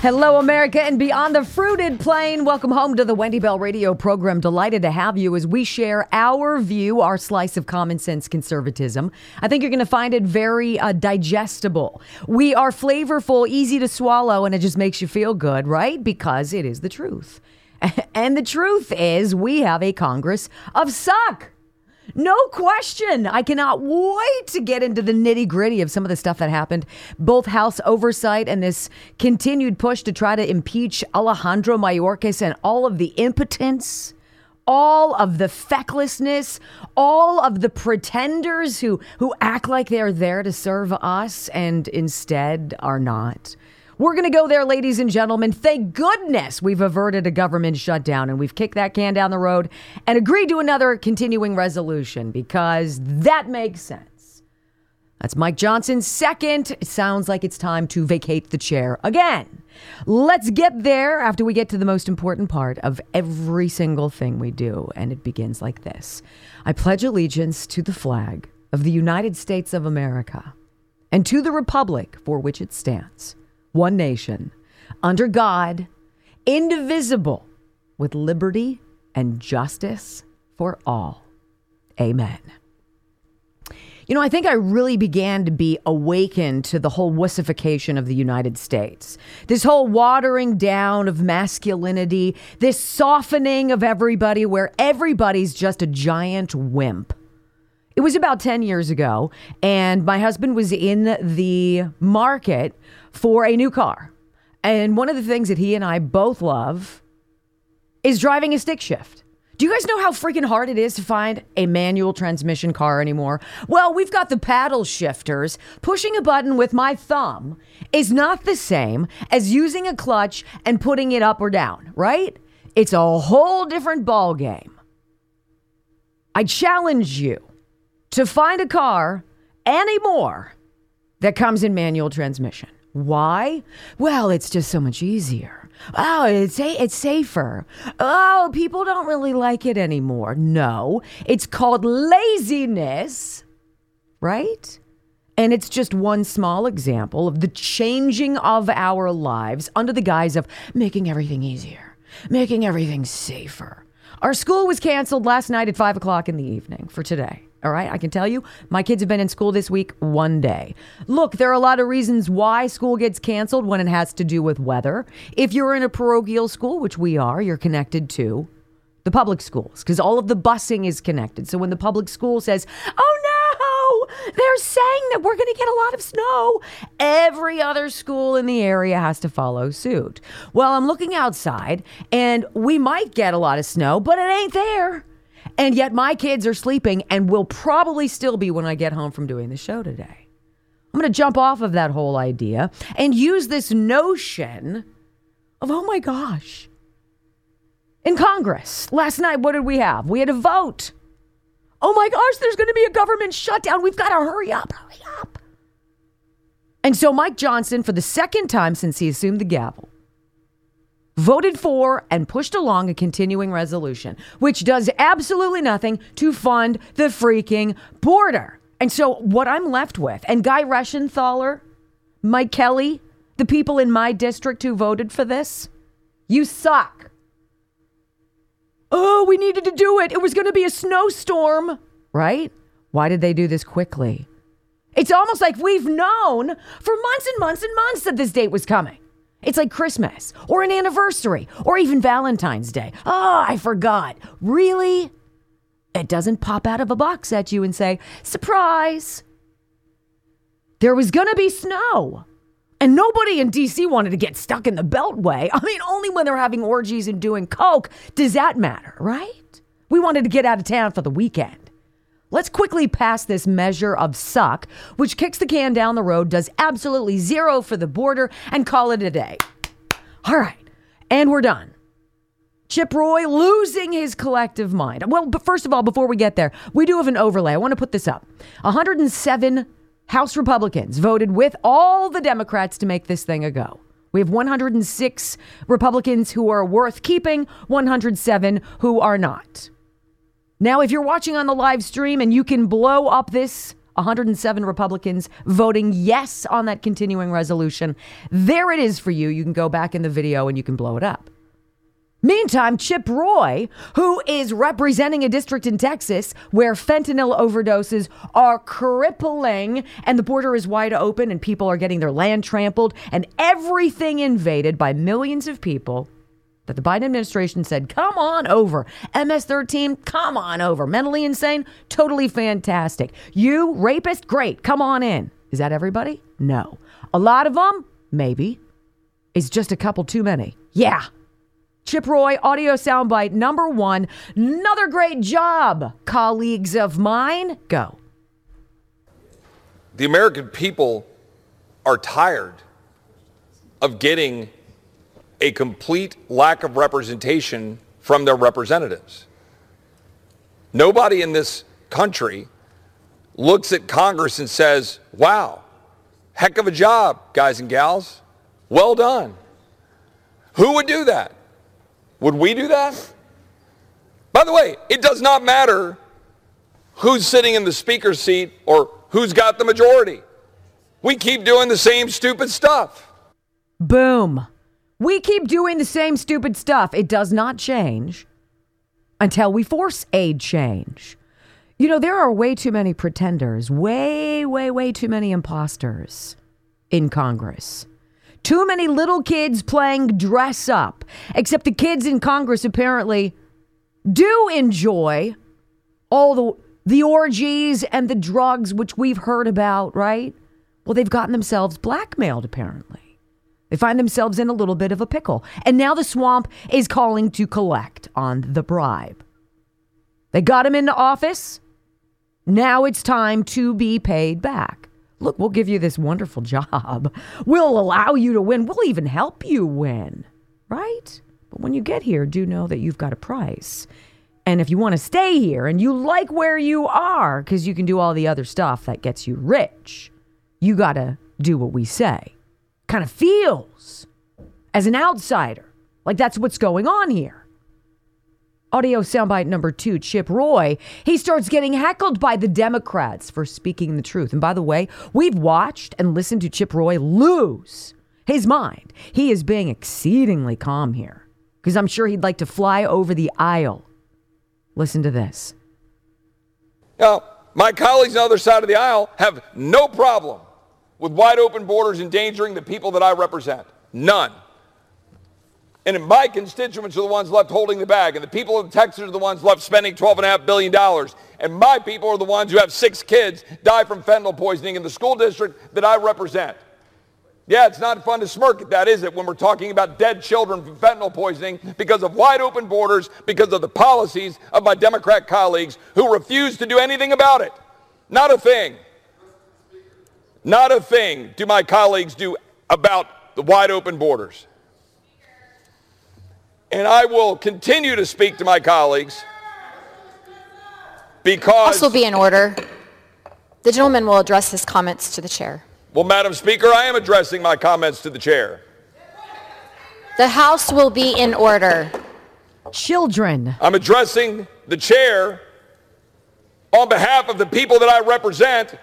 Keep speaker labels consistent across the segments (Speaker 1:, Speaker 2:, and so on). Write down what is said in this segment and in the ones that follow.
Speaker 1: Hello, America, and beyond the fruited plain. Welcome home to the Wendy Bell Radio program. Delighted to have you as we share our view, our slice of common sense conservatism. I think you're going to find it very uh, digestible. We are flavorful, easy to swallow, and it just makes you feel good, right? Because it is the truth. And the truth is, we have a Congress of suck. No question. I cannot wait to get into the nitty gritty of some of the stuff that happened. Both House oversight and this continued push to try to impeach Alejandro Mayorkas and all of the impotence, all of the fecklessness, all of the pretenders who, who act like they're there to serve us and instead are not. We're going to go there, ladies and gentlemen. Thank goodness we've averted a government shutdown and we've kicked that can down the road and agreed to another continuing resolution because that makes sense. That's Mike Johnson's second. It sounds like it's time to vacate the chair again. Let's get there after we get to the most important part of every single thing we do. And it begins like this I pledge allegiance to the flag of the United States of America and to the republic for which it stands, one nation, under God, indivisible, with liberty and justice for all. Amen. You know, I think I really began to be awakened to the whole wussification of the United States. This whole watering down of masculinity, this softening of everybody where everybody's just a giant wimp. It was about 10 years ago, and my husband was in the market for a new car. And one of the things that he and I both love is driving a stick shift. Do you guys know how freaking hard it is to find a manual transmission car anymore? Well, we've got the paddle shifters. Pushing a button with my thumb is not the same as using a clutch and putting it up or down, right? It's a whole different ball game. I challenge you to find a car anymore that comes in manual transmission. Why? Well, it's just so much easier. Oh, it's a- it's safer. Oh, people don't really like it anymore. No, it's called laziness, right? And it's just one small example of the changing of our lives under the guise of making everything easier, making everything safer. Our school was canceled last night at five o'clock in the evening for today. All right, I can tell you, my kids have been in school this week one day. Look, there are a lot of reasons why school gets canceled when it has to do with weather. If you're in a parochial school, which we are, you're connected to the public schools because all of the busing is connected. So when the public school says, oh no, they're saying that we're going to get a lot of snow, every other school in the area has to follow suit. Well, I'm looking outside and we might get a lot of snow, but it ain't there. And yet my kids are sleeping and will probably still be when I get home from doing the show today. I'm going to jump off of that whole idea and use this notion of, oh my gosh, in Congress. Last night, what did we have? We had a vote. Oh my gosh, there's going to be a government shutdown. We've got to hurry up, hurry up. And so Mike Johnson, for the second time since he assumed the gavel, voted for and pushed along a continuing resolution, which does absolutely nothing to fund the freaking border. And so what I'm left with, and Guy Reschenthaler, Mike Kelly, the people in my district who voted for this, you suck. Oh, we needed to do it. It was going to be a snowstorm, right? Why did they do this quickly? It's almost like we've known for months and months and months that this date was coming. It's like Christmas or an anniversary or even Valentine's Day. Oh, I forgot. Really? It doesn't pop out of a box at you and say, surprise. There was going to be snow. And nobody in DC wanted to get stuck in the Beltway. I mean, only when they're having orgies and doing coke does that matter, right? We wanted to get out of town for the weekend. Let's quickly pass this measure of suck, which kicks the can down the road, does absolutely zero for the border, and call it a day. All right. And we're done. Chip Roy losing his collective mind. Well, but first of all, before we get there, we do have an overlay. I want to put this up. 107 House Republicans voted with all the Democrats to make this thing a go. We have 106 Republicans who are worth keeping, 107 who are not. Now, if you're watching on the live stream and you can blow up this 107 Republicans voting yes on that continuing resolution, there it is for you. You can go back in the video and you can blow it up. Meantime, Chip Roy, who is representing a district in Texas where fentanyl overdoses are crippling and the border is wide open and people are getting their land trampled and everything invaded by millions of people that the Biden administration said, come on over. MS 13, come on over. Mentally insane, totally fantastic. You, rapist, great, come on in. Is that everybody? No. A lot of them, maybe. Is just a couple too many. Yeah. Chip Roy, audio soundbite number one. Another great job, colleagues of mine. Go.
Speaker 2: The American people are tired of getting a complete lack of representation from their representatives. Nobody in this country looks at Congress and says, wow, heck of a job, guys and gals. Well done. Who would do that? Would we do that? By the way, it does not matter who's sitting in the speaker's seat or who's got the majority. We keep doing the same stupid stuff.
Speaker 1: Boom. We keep doing the same stupid stuff. It does not change until we force a change. You know, there are way too many pretenders, way, way, way too many imposters in Congress. Too many little kids playing dress up. Except the kids in Congress apparently do enjoy all the the orgies and the drugs which we've heard about, right? Well, they've gotten themselves blackmailed apparently. They find themselves in a little bit of a pickle. And now the swamp is calling to collect on the bribe. They got him into office. Now it's time to be paid back. Look, we'll give you this wonderful job. We'll allow you to win. We'll even help you win, right? But when you get here, do know that you've got a price. And if you want to stay here and you like where you are, because you can do all the other stuff that gets you rich, you got to do what we say. Kind of feels as an outsider like that's what's going on here. Audio soundbite number two, Chip Roy. He starts getting heckled by the Democrats for speaking the truth. And by the way, we've watched and listened to Chip Roy lose his mind. He is being exceedingly calm here because I'm sure he'd like to fly over the aisle. Listen to this.
Speaker 2: Now, my colleagues on the other side of the aisle have no problem with wide open borders endangering the people that I represent. None. And my constituents are the ones left holding the bag, and the people of Texas are the ones left spending $12.5 billion. And my people are the ones who have six kids die from fentanyl poisoning in the school district that I represent. Yeah, it's not fun to smirk at that, is it, when we're talking about dead children from fentanyl poisoning because of wide open borders, because of the policies of my Democrat colleagues who refuse to do anything about it. Not a thing. Not a thing do my colleagues do about the wide open borders. And I will continue to speak to my colleagues because.
Speaker 3: will be in order. The gentleman will address his comments to the chair.
Speaker 2: Well, Madam Speaker, I am addressing my comments to the chair.
Speaker 3: The House will be in order.
Speaker 1: Children.
Speaker 2: I'm addressing the chair on behalf of the people that I represent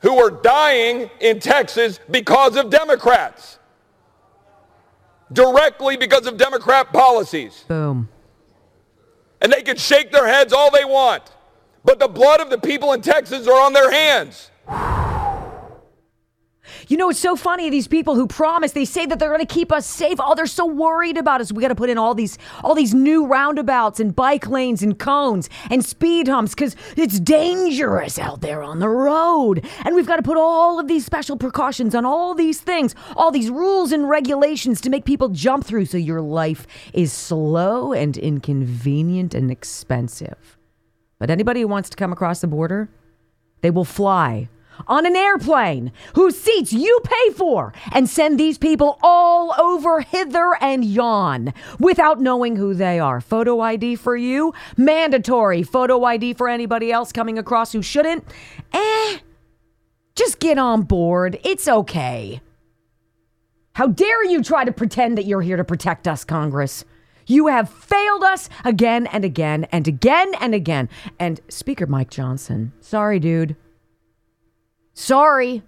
Speaker 2: who are dying in Texas because of Democrats. Directly because of Democrat policies.
Speaker 1: Boom.
Speaker 2: And they can shake their heads all they want. But the blood of the people in Texas are on their hands.
Speaker 1: You know, it's so funny. These people who promise, they say that they're going to keep us safe. Oh, they're so worried about us. We got to put in all these, all these new roundabouts and bike lanes and cones and speed humps because it's dangerous out there on the road. And we've got to put all of these special precautions on all these things, all these rules and regulations to make people jump through so your life is slow and inconvenient and expensive. But anybody who wants to come across the border, they will fly on an airplane whose seats you pay for and send these people all over hither and yon without knowing who they are. Photo ID for you, mandatory. Photo ID for anybody else coming across who shouldn't. Eh, just get on board. It's okay. How dare you try to pretend that you're here to protect us, Congress? You have failed us again and again and again and again. And Speaker Mike Johnson, sorry, dude. Sorry.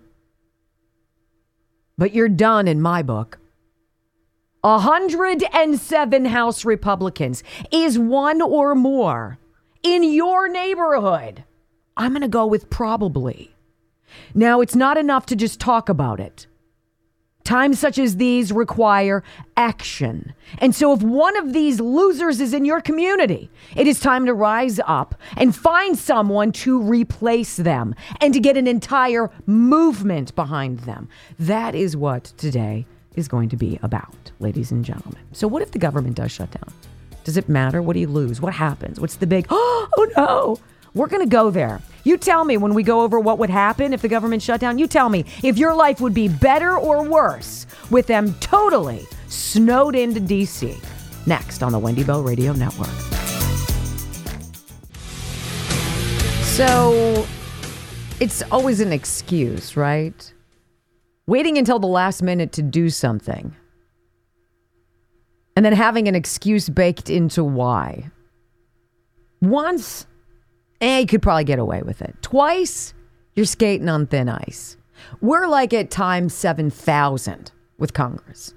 Speaker 1: But you're done in my book. 107 House Republicans is one or more in your neighborhood. I'm going to go with probably. Now, it's not enough to just talk about it. Times such as these require action. And so, if one of these losers is in your community, it is time to rise up and find someone to replace them and to get an entire movement behind them. That is what today is going to be about, ladies and gentlemen. So, what if the government does shut down? Does it matter? What do you lose? What happens? What's the big, oh no? We're going to go there. You tell me when we go over what would happen if the government shut down. You tell me if your life would be better or worse with them totally snowed into D.C. Next on the Wendy Bell Radio Network. So it's always an excuse, right? Waiting until the last minute to do something. And then having an excuse baked into why. Once eh, you could probably get away with it. Twice, you're skating on thin ice. We're like at times 7,000 with Congress.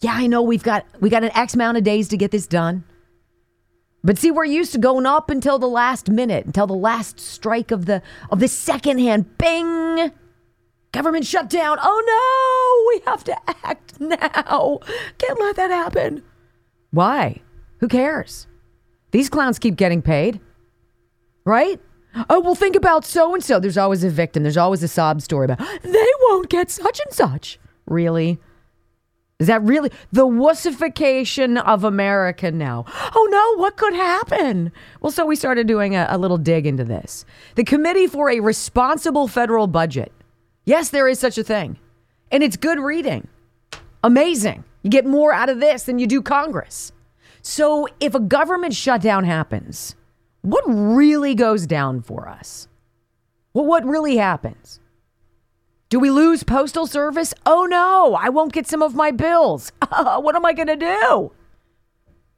Speaker 1: Yeah, I know we've got we got an X amount of days to get this done. But see, we're used to going up until the last minute, until the last strike of the of the second hand. Bing! Government shutdown. Oh no, we have to act now. Can't let that happen. Why? Who cares? These clowns keep getting paid right? Oh, well, think about so and so. There's always a victim. There's always a sob story about they won't get such and such. Really? Is that really the wussification of America now? Oh no, what could happen? Well, so we started doing a, a little dig into this. The Committee for a Responsible Federal Budget. Yes, there is such a thing. And it's good reading. Amazing. You get more out of this than you do Congress. So if a government shutdown happens, what really goes down for us? Well, what really happens? Do we lose postal service? Oh no, I won't get some of my bills. what am I going to do?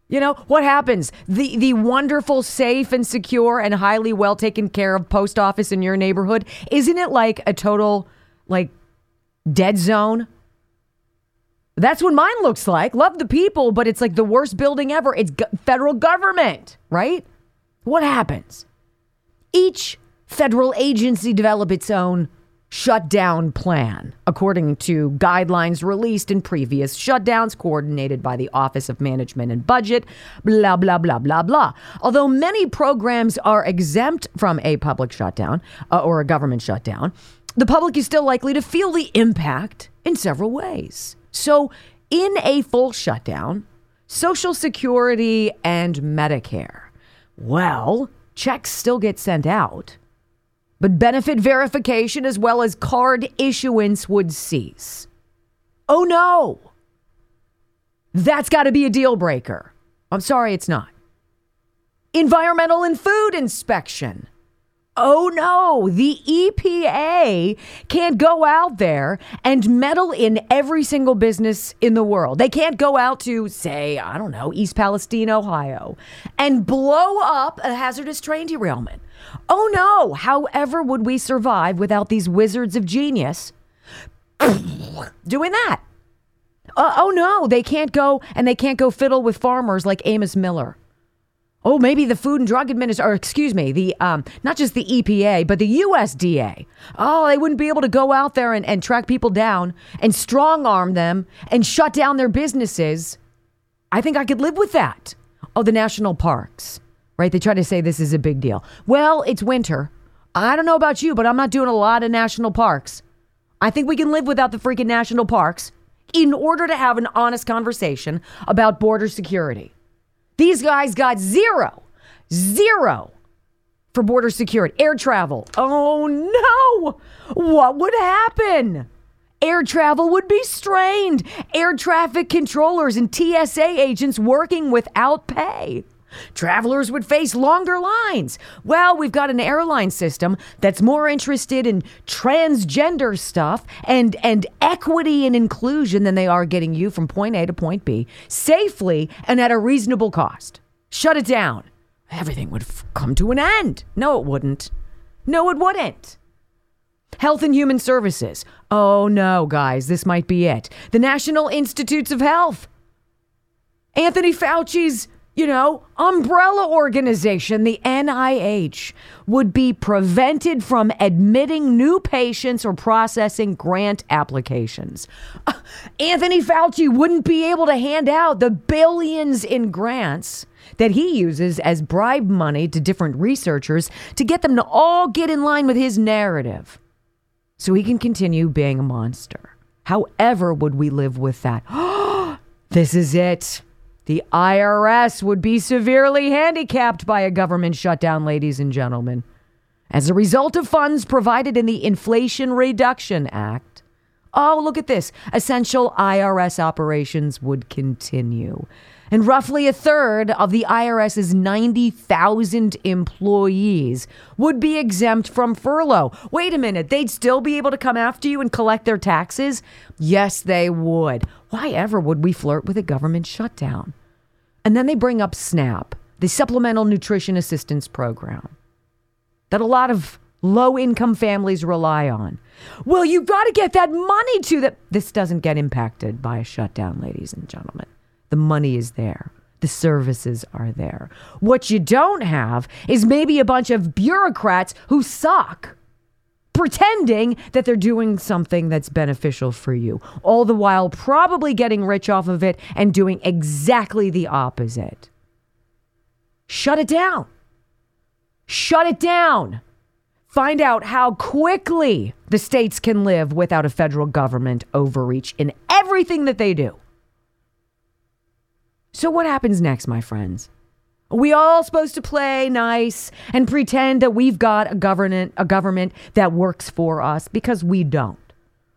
Speaker 1: You know, what happens? The the wonderful, safe and secure and highly well taken care of post office in your neighborhood, isn't it like a total like dead zone? That's what mine looks like. Love the people, but it's like the worst building ever. It's federal government, right? What happens? Each federal agency develop its own shutdown plan, according to guidelines released in previous shutdowns coordinated by the Office of Management and Budget, blah, blah, blah, blah, blah. Although many programs are exempt from a public shutdown uh, or a government shutdown, the public is still likely to feel the impact in several ways. So, in a full shutdown, Social Security and Medicare well, checks still get sent out, but benefit verification as well as card issuance would cease. Oh no! That's got to be a deal breaker. I'm sorry, it's not. Environmental and food inspection oh no, the EPA can't go out there and meddle in every single business in the world. They can't go out to, say, I don't know, East Palestine, Ohio, and blow up a hazardous train derailment. Oh no, however would we survive without these wizards of genius doing that? Uh, oh no, they can't go and they can't go fiddle with farmers like Amos Miller. Oh, maybe the Food and Drug Administration, or excuse me, the um, not just the EPA, but the USDA. Oh, they wouldn't be able to go out there and, and track people down and strong arm them and shut down their businesses. I think I could live with that. Oh, the national parks, right? They try to say this is a big deal. Well, it's winter. I don't know about you, but I'm not doing a lot of national parks. I think we can live without the freaking national parks in order to have an honest conversation about border security. These guys got zero, zero for border security. Air travel. Oh no! What would happen? Air travel would be strained. Air traffic controllers and TSA agents working without pay. Travelers would face longer lines. Well, we've got an airline system that's more interested in transgender stuff and, and equity and inclusion than they are getting you from point A to point B safely and at a reasonable cost. Shut it down. Everything would f- come to an end. No, it wouldn't. No, it wouldn't. Health and Human Services. Oh no, guys, this might be it. The National Institutes of Health. Anthony Fauci's you know, umbrella organization, the NIH, would be prevented from admitting new patients or processing grant applications. Anthony Fauci wouldn't be able to hand out the billions in grants that he uses as bribe money to different researchers to get them to all get in line with his narrative so he can continue being a monster. However, would we live with that? this is it. The IRS would be severely handicapped by a government shutdown, ladies and gentlemen. As a result of funds provided in the Inflation Reduction Act, oh, look at this essential IRS operations would continue. And roughly a third of the IRS's 90,000 employees would be exempt from furlough. Wait a minute, they'd still be able to come after you and collect their taxes? Yes, they would. Why ever would we flirt with a government shutdown? And then they bring up SNAP, the Supplemental Nutrition Assistance Program, that a lot of low income families rely on. Well, you've got to get that money to them. This doesn't get impacted by a shutdown, ladies and gentlemen. The money is there. The services are there. What you don't have is maybe a bunch of bureaucrats who suck, pretending that they're doing something that's beneficial for you, all the while probably getting rich off of it and doing exactly the opposite. Shut it down. Shut it down. Find out how quickly the states can live without a federal government overreach in everything that they do. So, what happens next, my friends? We all supposed to play nice and pretend that we've got a government, a government that works for us because we don't.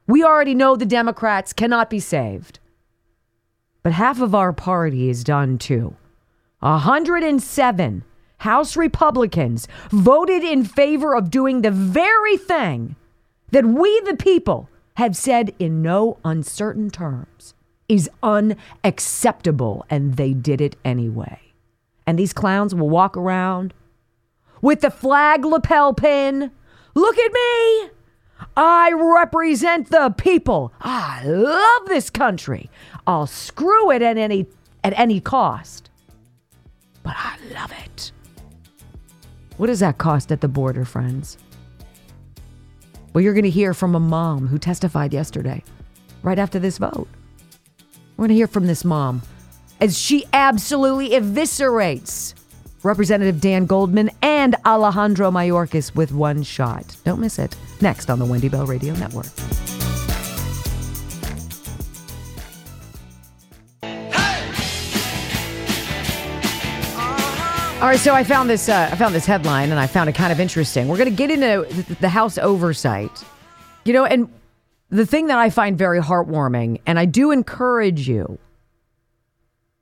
Speaker 1: We already know the Democrats cannot be saved. But half of our party is done too. 107 House Republicans voted in favor of doing the very thing that we, the people, have said in no uncertain terms is unacceptable, and they did it anyway. And these clowns will walk around with the flag lapel pin. Look at me. I represent the people. I love this country. I'll screw it at any at any cost. But I love it. What does that cost at the border, friends? Well, you're going to hear from a mom who testified yesterday, right after this vote. We're going to hear from this mom as she absolutely eviscerates Representative Dan Goldman and Alejandro Mayorkas with one shot. Don't miss it. Next on the Wendy Bell Radio Network. All right, so I found this. Uh, I found this headline, and I found it kind of interesting. We're going to get into the House oversight, you know, and the thing that I find very heartwarming, and I do encourage you,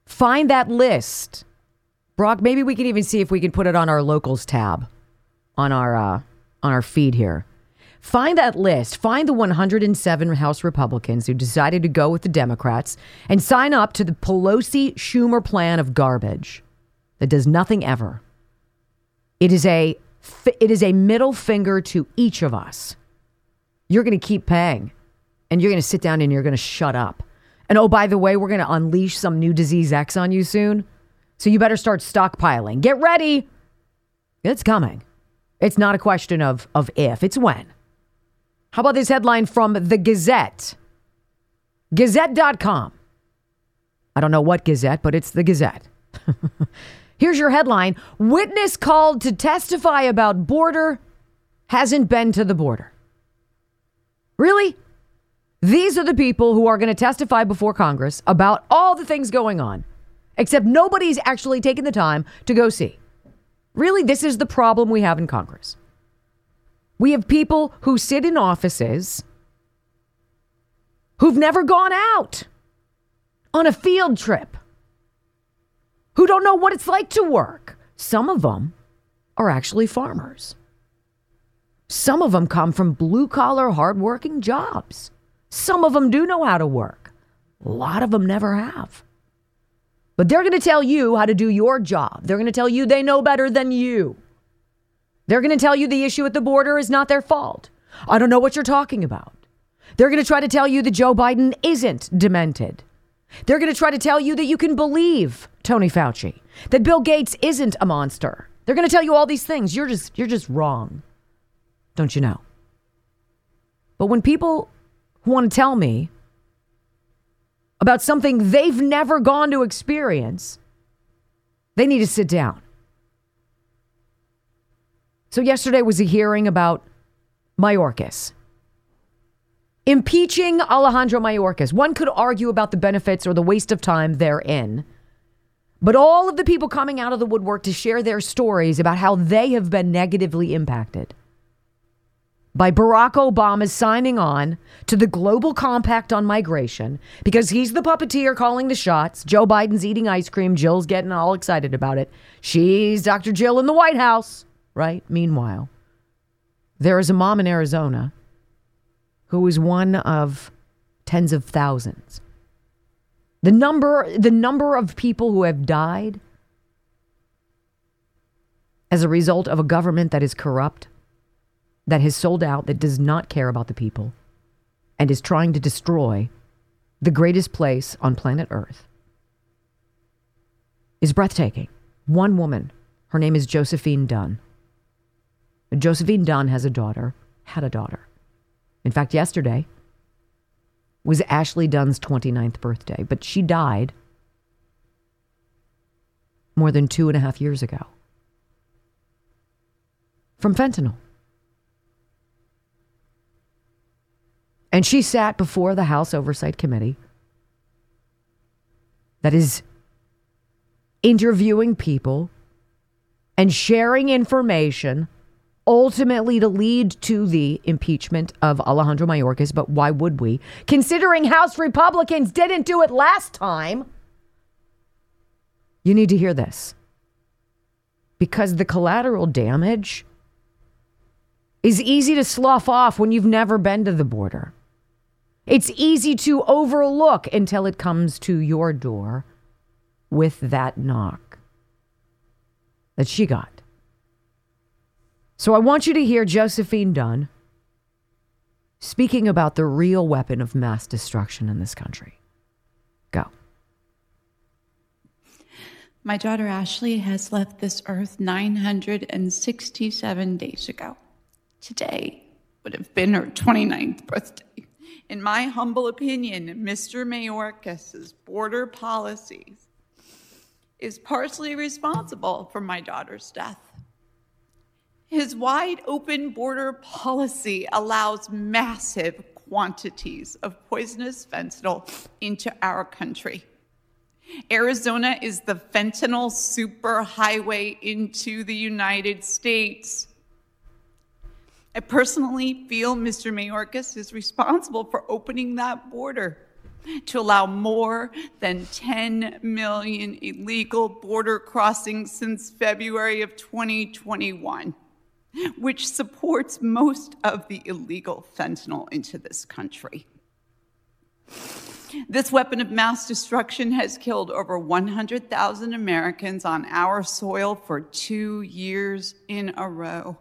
Speaker 1: find that list. Brock, maybe we can even see if we can put it on our locals tab on our uh, on our feed here. Find that list. Find the 107 House Republicans who decided to go with the Democrats and sign up to the Pelosi Schumer plan of garbage that does nothing ever. It is a it is a middle finger to each of us. You're going to keep paying and you're going to sit down and you're going to shut up. And oh, by the way, we're going to unleash some new disease X on you soon. So you better start stockpiling. Get ready. It's coming. It's not a question of, of if, it's when. How about this headline from the Gazette? Gazette.com. I don't know what Gazette, but it's the Gazette. Here's your headline Witness called to testify about border hasn't been to the border. Really? These are the people who are going to testify before Congress about all the things going on, except nobody's actually taken the time to go see. Really, this is the problem we have in Congress. We have people who sit in offices who've never gone out on a field trip, who don't know what it's like to work. Some of them are actually farmers. Some of them come from blue collar, hardworking jobs. Some of them do know how to work. A lot of them never have. But they're going to tell you how to do your job. They're going to tell you they know better than you. They're going to tell you the issue at the border is not their fault. I don't know what you're talking about. They're going to try to tell you that Joe Biden isn't demented. They're going to try to tell you that you can believe Tony Fauci, that Bill Gates isn't a monster. They're going to tell you all these things. You're just you're just wrong. Don't you know? But when people want to tell me about something they've never gone to experience, they need to sit down. So, yesterday was a hearing about Mayorkas. Impeaching Alejandro Mayorkas. One could argue about the benefits or the waste of time therein. But all of the people coming out of the woodwork to share their stories about how they have been negatively impacted by Barack Obama signing on to the Global Compact on Migration because he's the puppeteer calling the shots. Joe Biden's eating ice cream. Jill's getting all excited about it. She's Dr. Jill in the White House, right? Meanwhile, there is a mom in Arizona who is one of tens of thousands. The number, the number of people who have died as a result of a government that is corrupt that has sold out, that does not care about the people, and is trying to destroy the greatest place on planet Earth is breathtaking. One woman, her name is Josephine Dunn. Josephine Dunn has a daughter, had a daughter. In fact, yesterday was Ashley Dunn's 29th birthday, but she died more than two and a half years ago from fentanyl. And she sat before the House Oversight Committee that is interviewing people and sharing information ultimately to lead to the impeachment of Alejandro Mayorkas. But why would we? Considering House Republicans didn't do it last time. You need to hear this because the collateral damage is easy to slough off when you've never been to the border. It's easy to overlook until it comes to your door with that knock that she got. So I want you to hear Josephine Dunn speaking about the real weapon of mass destruction in this country. Go.
Speaker 4: My daughter Ashley has left this earth 967 days ago. Today would have been her 29th birthday. In my humble opinion, Mr. Mayorkas's border policies is partially responsible for my daughter's death. His wide open border policy allows massive quantities of poisonous fentanyl into our country. Arizona is the fentanyl superhighway into the United States. I personally feel Mr. Mayorkas is responsible for opening that border to allow more than 10 million illegal border crossings since February of 2021, which supports most of the illegal fentanyl into this country. This weapon of mass destruction has killed over 100,000 Americans on our soil for two years in a row.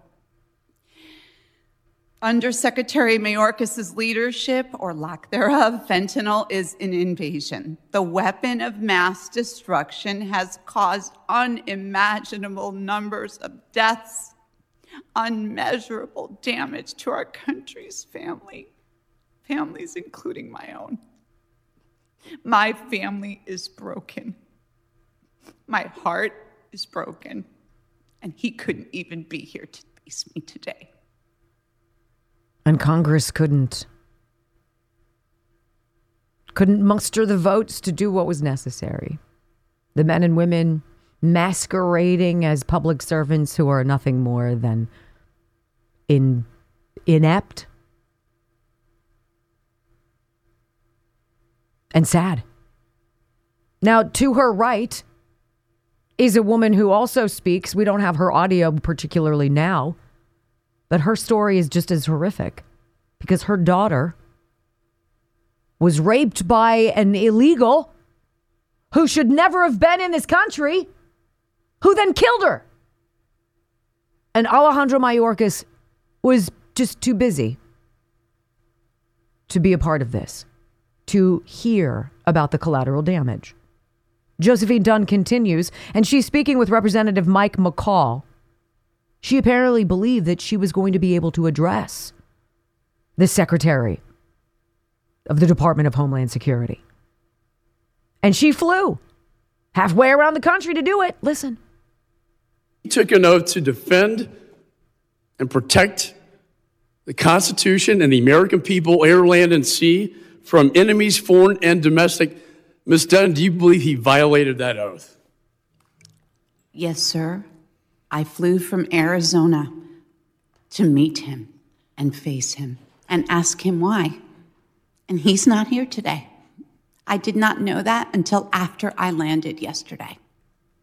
Speaker 4: Under Secretary Mayorkas' leadership, or lack thereof, fentanyl is an invasion. The weapon of mass destruction has caused unimaginable numbers of deaths, unmeasurable damage to our country's family, families, including my own. My family is broken. My heart is broken. And he couldn't even be here to face me today.
Speaker 1: And Congress couldn't couldn't muster the votes to do what was necessary. The men and women masquerading as public servants who are nothing more than in inept and sad. Now, to her right is a woman who also speaks. We don't have her audio particularly now, but her story is just as horrific because her daughter was raped by an illegal who should never have been in this country, who then killed her. And Alejandro Mayorkas was just too busy to be a part of this to hear about the collateral damage. Josephine Dunn continues, and she's speaking with Representative Mike McCaul. She apparently believed that she was going to be able to address the Secretary of the Department of Homeland Security. And she flew halfway around the country to do it. Listen.
Speaker 5: He took an oath to defend and protect the Constitution and the American people, air, land, and sea from enemies, foreign and domestic. Ms. Dunn, do you believe he violated that oath?
Speaker 4: Yes, sir. I flew from Arizona to meet him and face him and ask him why. And he's not here today. I did not know that until after I landed yesterday.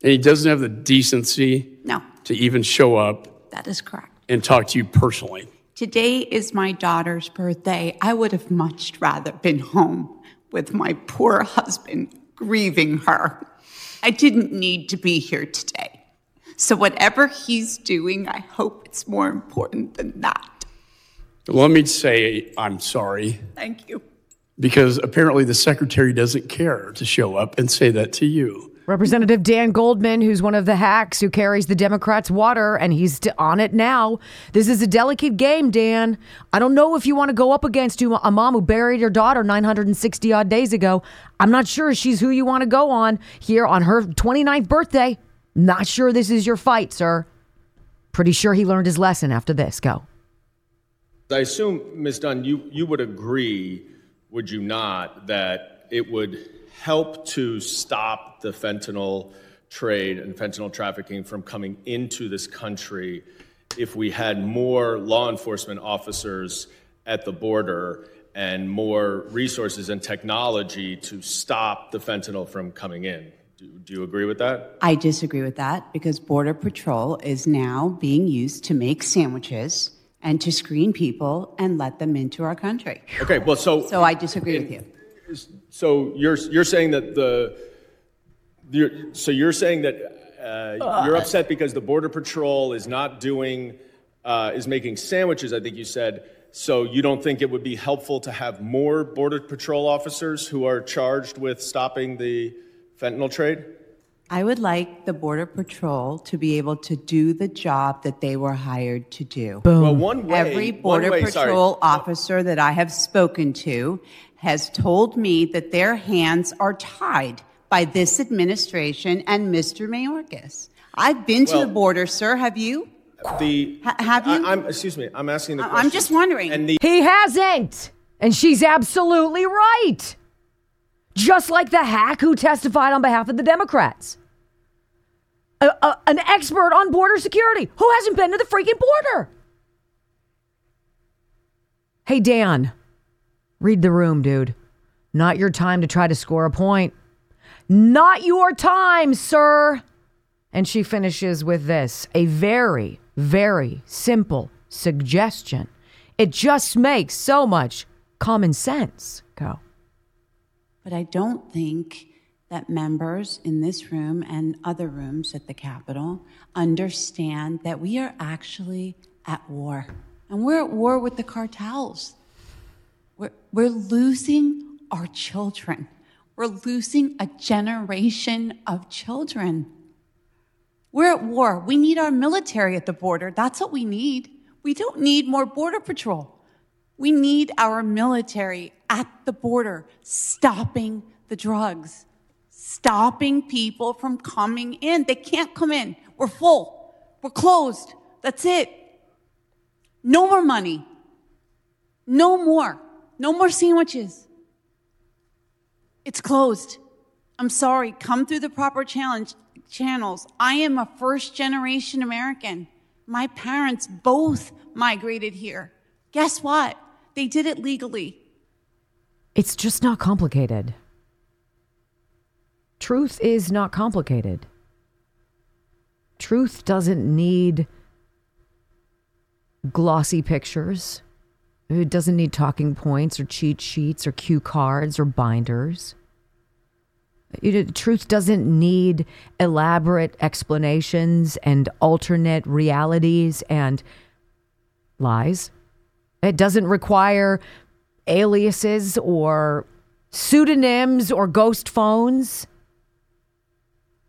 Speaker 5: And he doesn't have the decency
Speaker 4: No,
Speaker 5: to even show up
Speaker 4: that is correct.
Speaker 5: and talk to you personally.
Speaker 4: Today is my daughter's birthday. I would have much rather been home with my poor husband grieving her. I didn't need to be here today. So, whatever he's doing, I hope it's more important than that.
Speaker 5: Let me say I'm sorry
Speaker 4: Thank you.
Speaker 5: because apparently the secretary doesn't care to show up and say that to you.
Speaker 1: Representative Dan Goldman, who's one of the hacks who carries the Democrats' water, and he's on it now. This is a delicate game, Dan. I don't know if you want to go up against a mom who buried her daughter 960 odd days ago. I'm not sure she's who you want to go on here on her 29th birthday. Not sure this is your fight, sir. Pretty sure he learned his lesson after this. Go.
Speaker 6: I assume, Ms. Dunn, you, you would agree, would you not, that it would help to stop the fentanyl trade and fentanyl trafficking from coming into this country if we had more law enforcement officers at the border and more resources and technology to stop the fentanyl from coming in. Do, do you agree with that?
Speaker 4: I disagree with that because Border Patrol is now being used to make sandwiches and to screen people and let them into our country.
Speaker 6: Okay, well, so
Speaker 4: So I disagree with you.
Speaker 6: So you're you're saying that the you're, so you're saying that uh, you're upset because the border patrol is not doing uh, is making sandwiches. I think you said. So you don't think it would be helpful to have more border patrol officers who are charged with stopping the fentanyl trade?
Speaker 4: I would like the Border Patrol to be able to do the job that they were hired to do. Boom.
Speaker 6: Well, one way.
Speaker 4: Every
Speaker 6: one
Speaker 4: Border
Speaker 6: way, sorry.
Speaker 4: Patrol officer that I have spoken to has told me that their hands are tied by this administration and Mr. Mayorkas. I've been to the border, sir. Have you?
Speaker 6: The
Speaker 4: Ha- have you?
Speaker 6: I, am excuse me. I'm asking the
Speaker 4: I-
Speaker 6: question.
Speaker 4: I'm just wondering.
Speaker 6: And the
Speaker 1: He hasn't. And she's absolutely right. Just like the hack who testified on behalf of the Democrats. A- a- an expert on border security who hasn't been to the freaking border. Hey, Dan, read the room, dude. Not your time to try to score a point. Not your time, sir. And she finishes with this a very, very simple suggestion. It just makes so much common sense. Go.
Speaker 4: But I don't think that members in this room and other rooms at the Capitol understand that we are actually at war. And we're at war with the cartels. We're, we're losing our children. We're losing a generation of children. We're at war. We need our military at the border. That's what we need. We don't need more Border Patrol. We need our military at the border, stopping the drugs, stopping people from coming in. They can't come in. We're full. We're closed. That's it. No more money. No more. No more sandwiches. It's closed. I'm sorry. Come through the proper challenge channels. I am a first generation American. My parents both migrated here. Guess what? They did it legally.
Speaker 1: It's just not complicated. Truth is not complicated. Truth doesn't need glossy pictures. It doesn't need talking points or cheat sheets or cue cards or binders. It, truth doesn't need elaborate explanations and alternate realities and lies. It doesn't require aliases or pseudonyms or ghost phones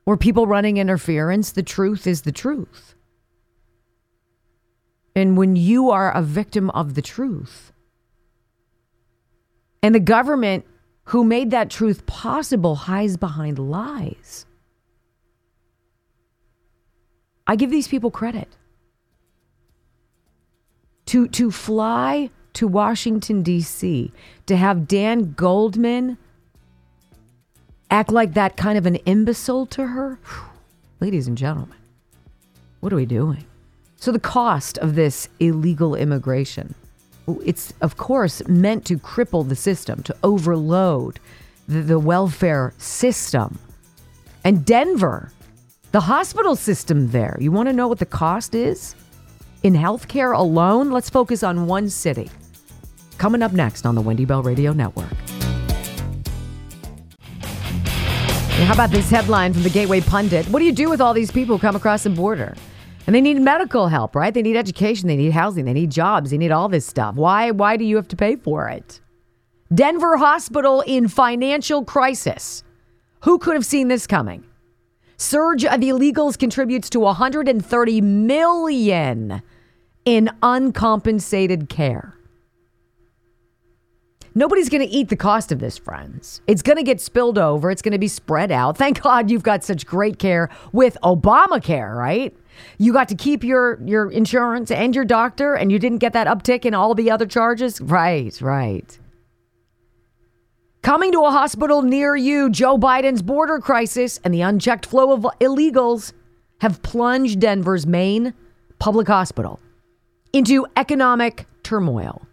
Speaker 1: or people running interference. The truth is the truth. And when you are a victim of the truth, and the government who made that truth possible hides behind lies, I give these people credit. To, to fly to Washington, D.C., to have Dan Goldman act like that kind of an imbecile to her, ladies and gentlemen, what are we doing? So, the cost of this illegal immigration, it's of course meant to cripple the system, to overload the, the welfare system. And Denver, the hospital system there, you want to know what the cost is? In healthcare alone, let's focus on one city. Coming up next on the Wendy Bell Radio Network. How about this headline from the Gateway Pundit? What do you do with all these people who come across the border? And they need medical help, right? They need education, they need housing, they need jobs, they need all this stuff. Why why do you have to pay for it? Denver Hospital in financial crisis. Who could have seen this coming? Surge of illegals contributes to 130 million in uncompensated care. Nobody's going to eat the cost of this, friends. It's going to get spilled over. It's going to be spread out. Thank God you've got such great care with Obamacare, right? You got to keep your your insurance and your doctor, and you didn't get that uptick in all the other charges. Right, right. Coming to a hospital near you, Joe Biden's border crisis and the unchecked flow of illegals have plunged Denver's main public hospital into economic turmoil.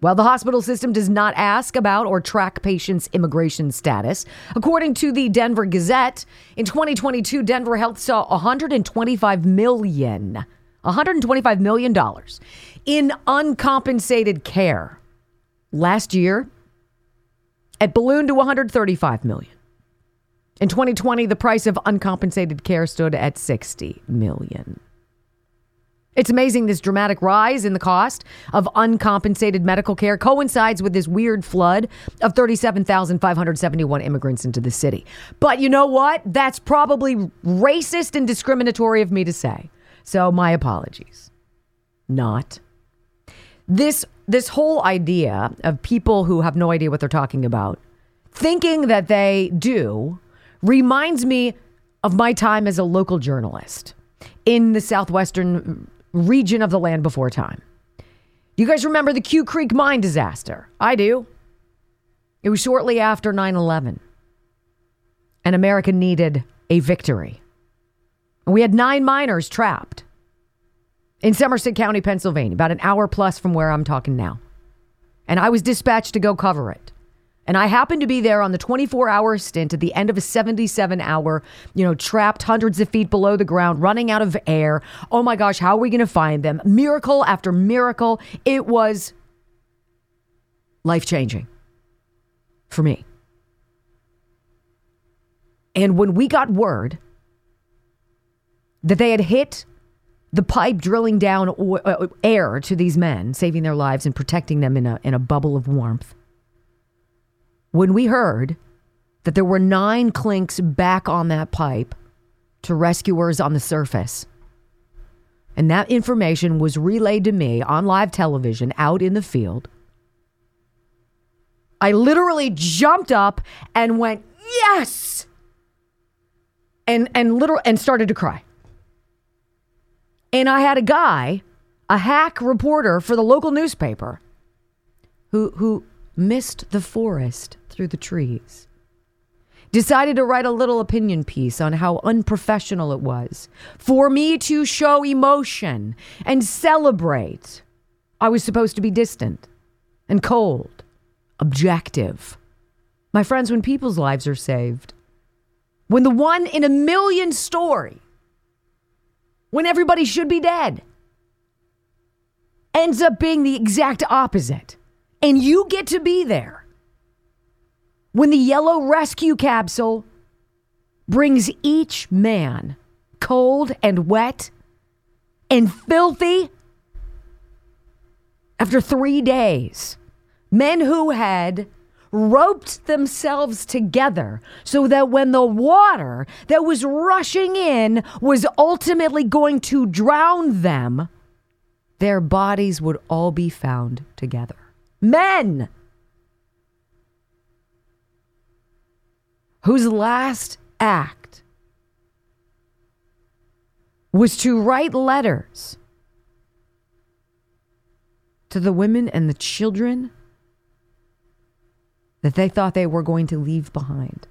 Speaker 1: While the hospital system does not ask about or track patients' immigration status, according to the Denver Gazette, in 2022, Denver Health saw 125 million, 125 million dollars in uncompensated care. Last year, it ballooned to 135 million. In 2020, the price of uncompensated care stood at 60 million. It's amazing this dramatic rise in the cost of uncompensated medical care coincides with this weird flood of 37,571 immigrants into the city. But you know what? That's probably racist and discriminatory of me to say. So my apologies. Not. This this whole idea of people who have no idea what they're talking about thinking that they do reminds me of my time as a local journalist in the southwestern region of the land before time. You guys remember the Quecreek mine disaster? I do. It was shortly after 9 11, and America needed a victory. We had nine miners trapped in Somerset County, Pennsylvania, about an hour plus from where I'm talking now. And I was dispatched to go cover it. And I happened to be there on the 24 hour stint at the end of a 77 hour, you know, trapped hundreds of feet below the ground, running out of air. Oh my gosh, how are we going to find them? Miracle after miracle. It was life changing for me. And when we got word that they had hit the pipe drilling down uh, air to these men, saving their lives and protecting them in a, in a bubble of warmth, when we heard that there were nine clinks back on that pipe to rescuers on the surface, and that information was relayed to me on live television out in the field. I literally jumped up and went, "Yes!" and and literal and started to cry. And I had a guy, a hack reporter for the local newspaper, who who missed the forest through the trees. Decided to write a little opinion piece on how unprofessional it was for me to show emotion and celebrate. I was supposed to be distant and cold, objective. My friends, when people's lives are saved, when the one in a million story, when everybody should be dead, ends up being the exact opposite, and you get to be there. When the yellow rescue capsule brings each man cold and wet and filthy after three days, men who had roped themselves together so that when the water that was rushing in was ultimately going to drown them, their bodies would all be found together. Men! Whose last act was to write letters to the women and the children that they thought they were going to leave behind.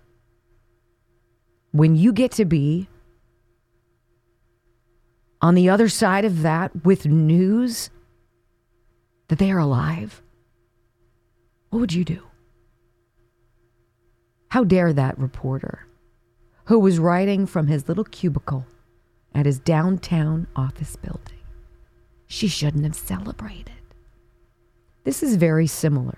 Speaker 1: When you get to be on the other side of that with news that they are alive, what would you do? How dare that reporter who was writing from his little cubicle at his downtown office building? She shouldn't have celebrated. This is very similar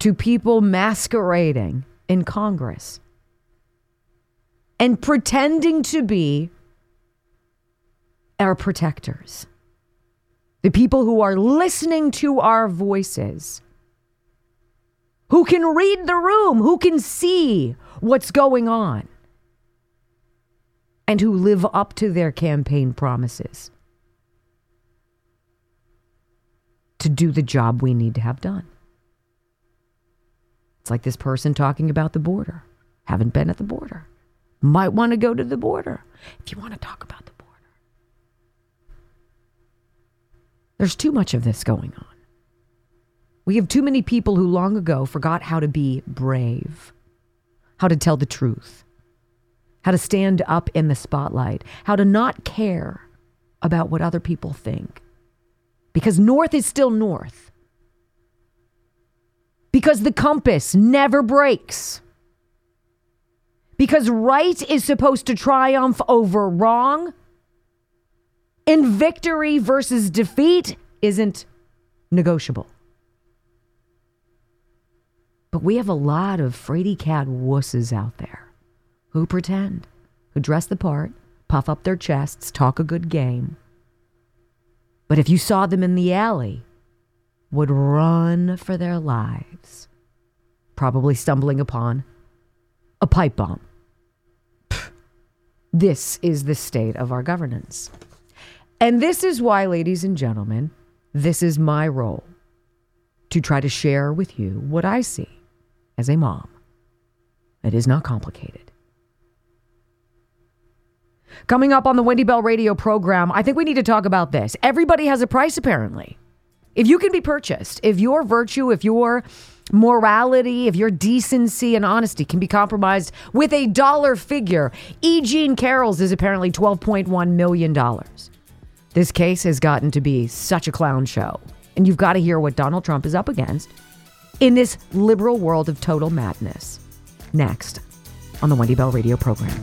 Speaker 1: to people masquerading in Congress and pretending to be our protectors. The people who are listening to our voices, who can read the room, who can see what's going on, and who live up to their campaign promises to do the job we need to have done. It's like this person talking about the border. Haven't been at the border. Might want to go to the border if you want to talk about the border. There's too much of this going on. We have too many people who long ago forgot how to be brave, how to tell the truth, how to stand up in the spotlight, how to not care about what other people think. Because North is still North because the compass never breaks. Because right is supposed to triumph over wrong, and victory versus defeat isn't negotiable. But we have a lot of fraidy cat wusses out there who pretend, who dress the part, puff up their chests, talk a good game. But if you saw them in the alley, would run for their lives, probably stumbling upon a pipe bomb. This is the state of our governance. And this is why, ladies and gentlemen, this is my role to try to share with you what I see as a mom. It is not complicated. Coming up on the Wendy Bell radio program, I think we need to talk about this. Everybody has a price, apparently. If you can be purchased, if your virtue, if your morality, if your decency and honesty can be compromised with a dollar figure, E. Jean Carroll's is apparently $12.1 million. This case has gotten to be such a clown show. And you've got to hear what Donald Trump is up against in this liberal world of total madness. Next on the Wendy Bell radio program.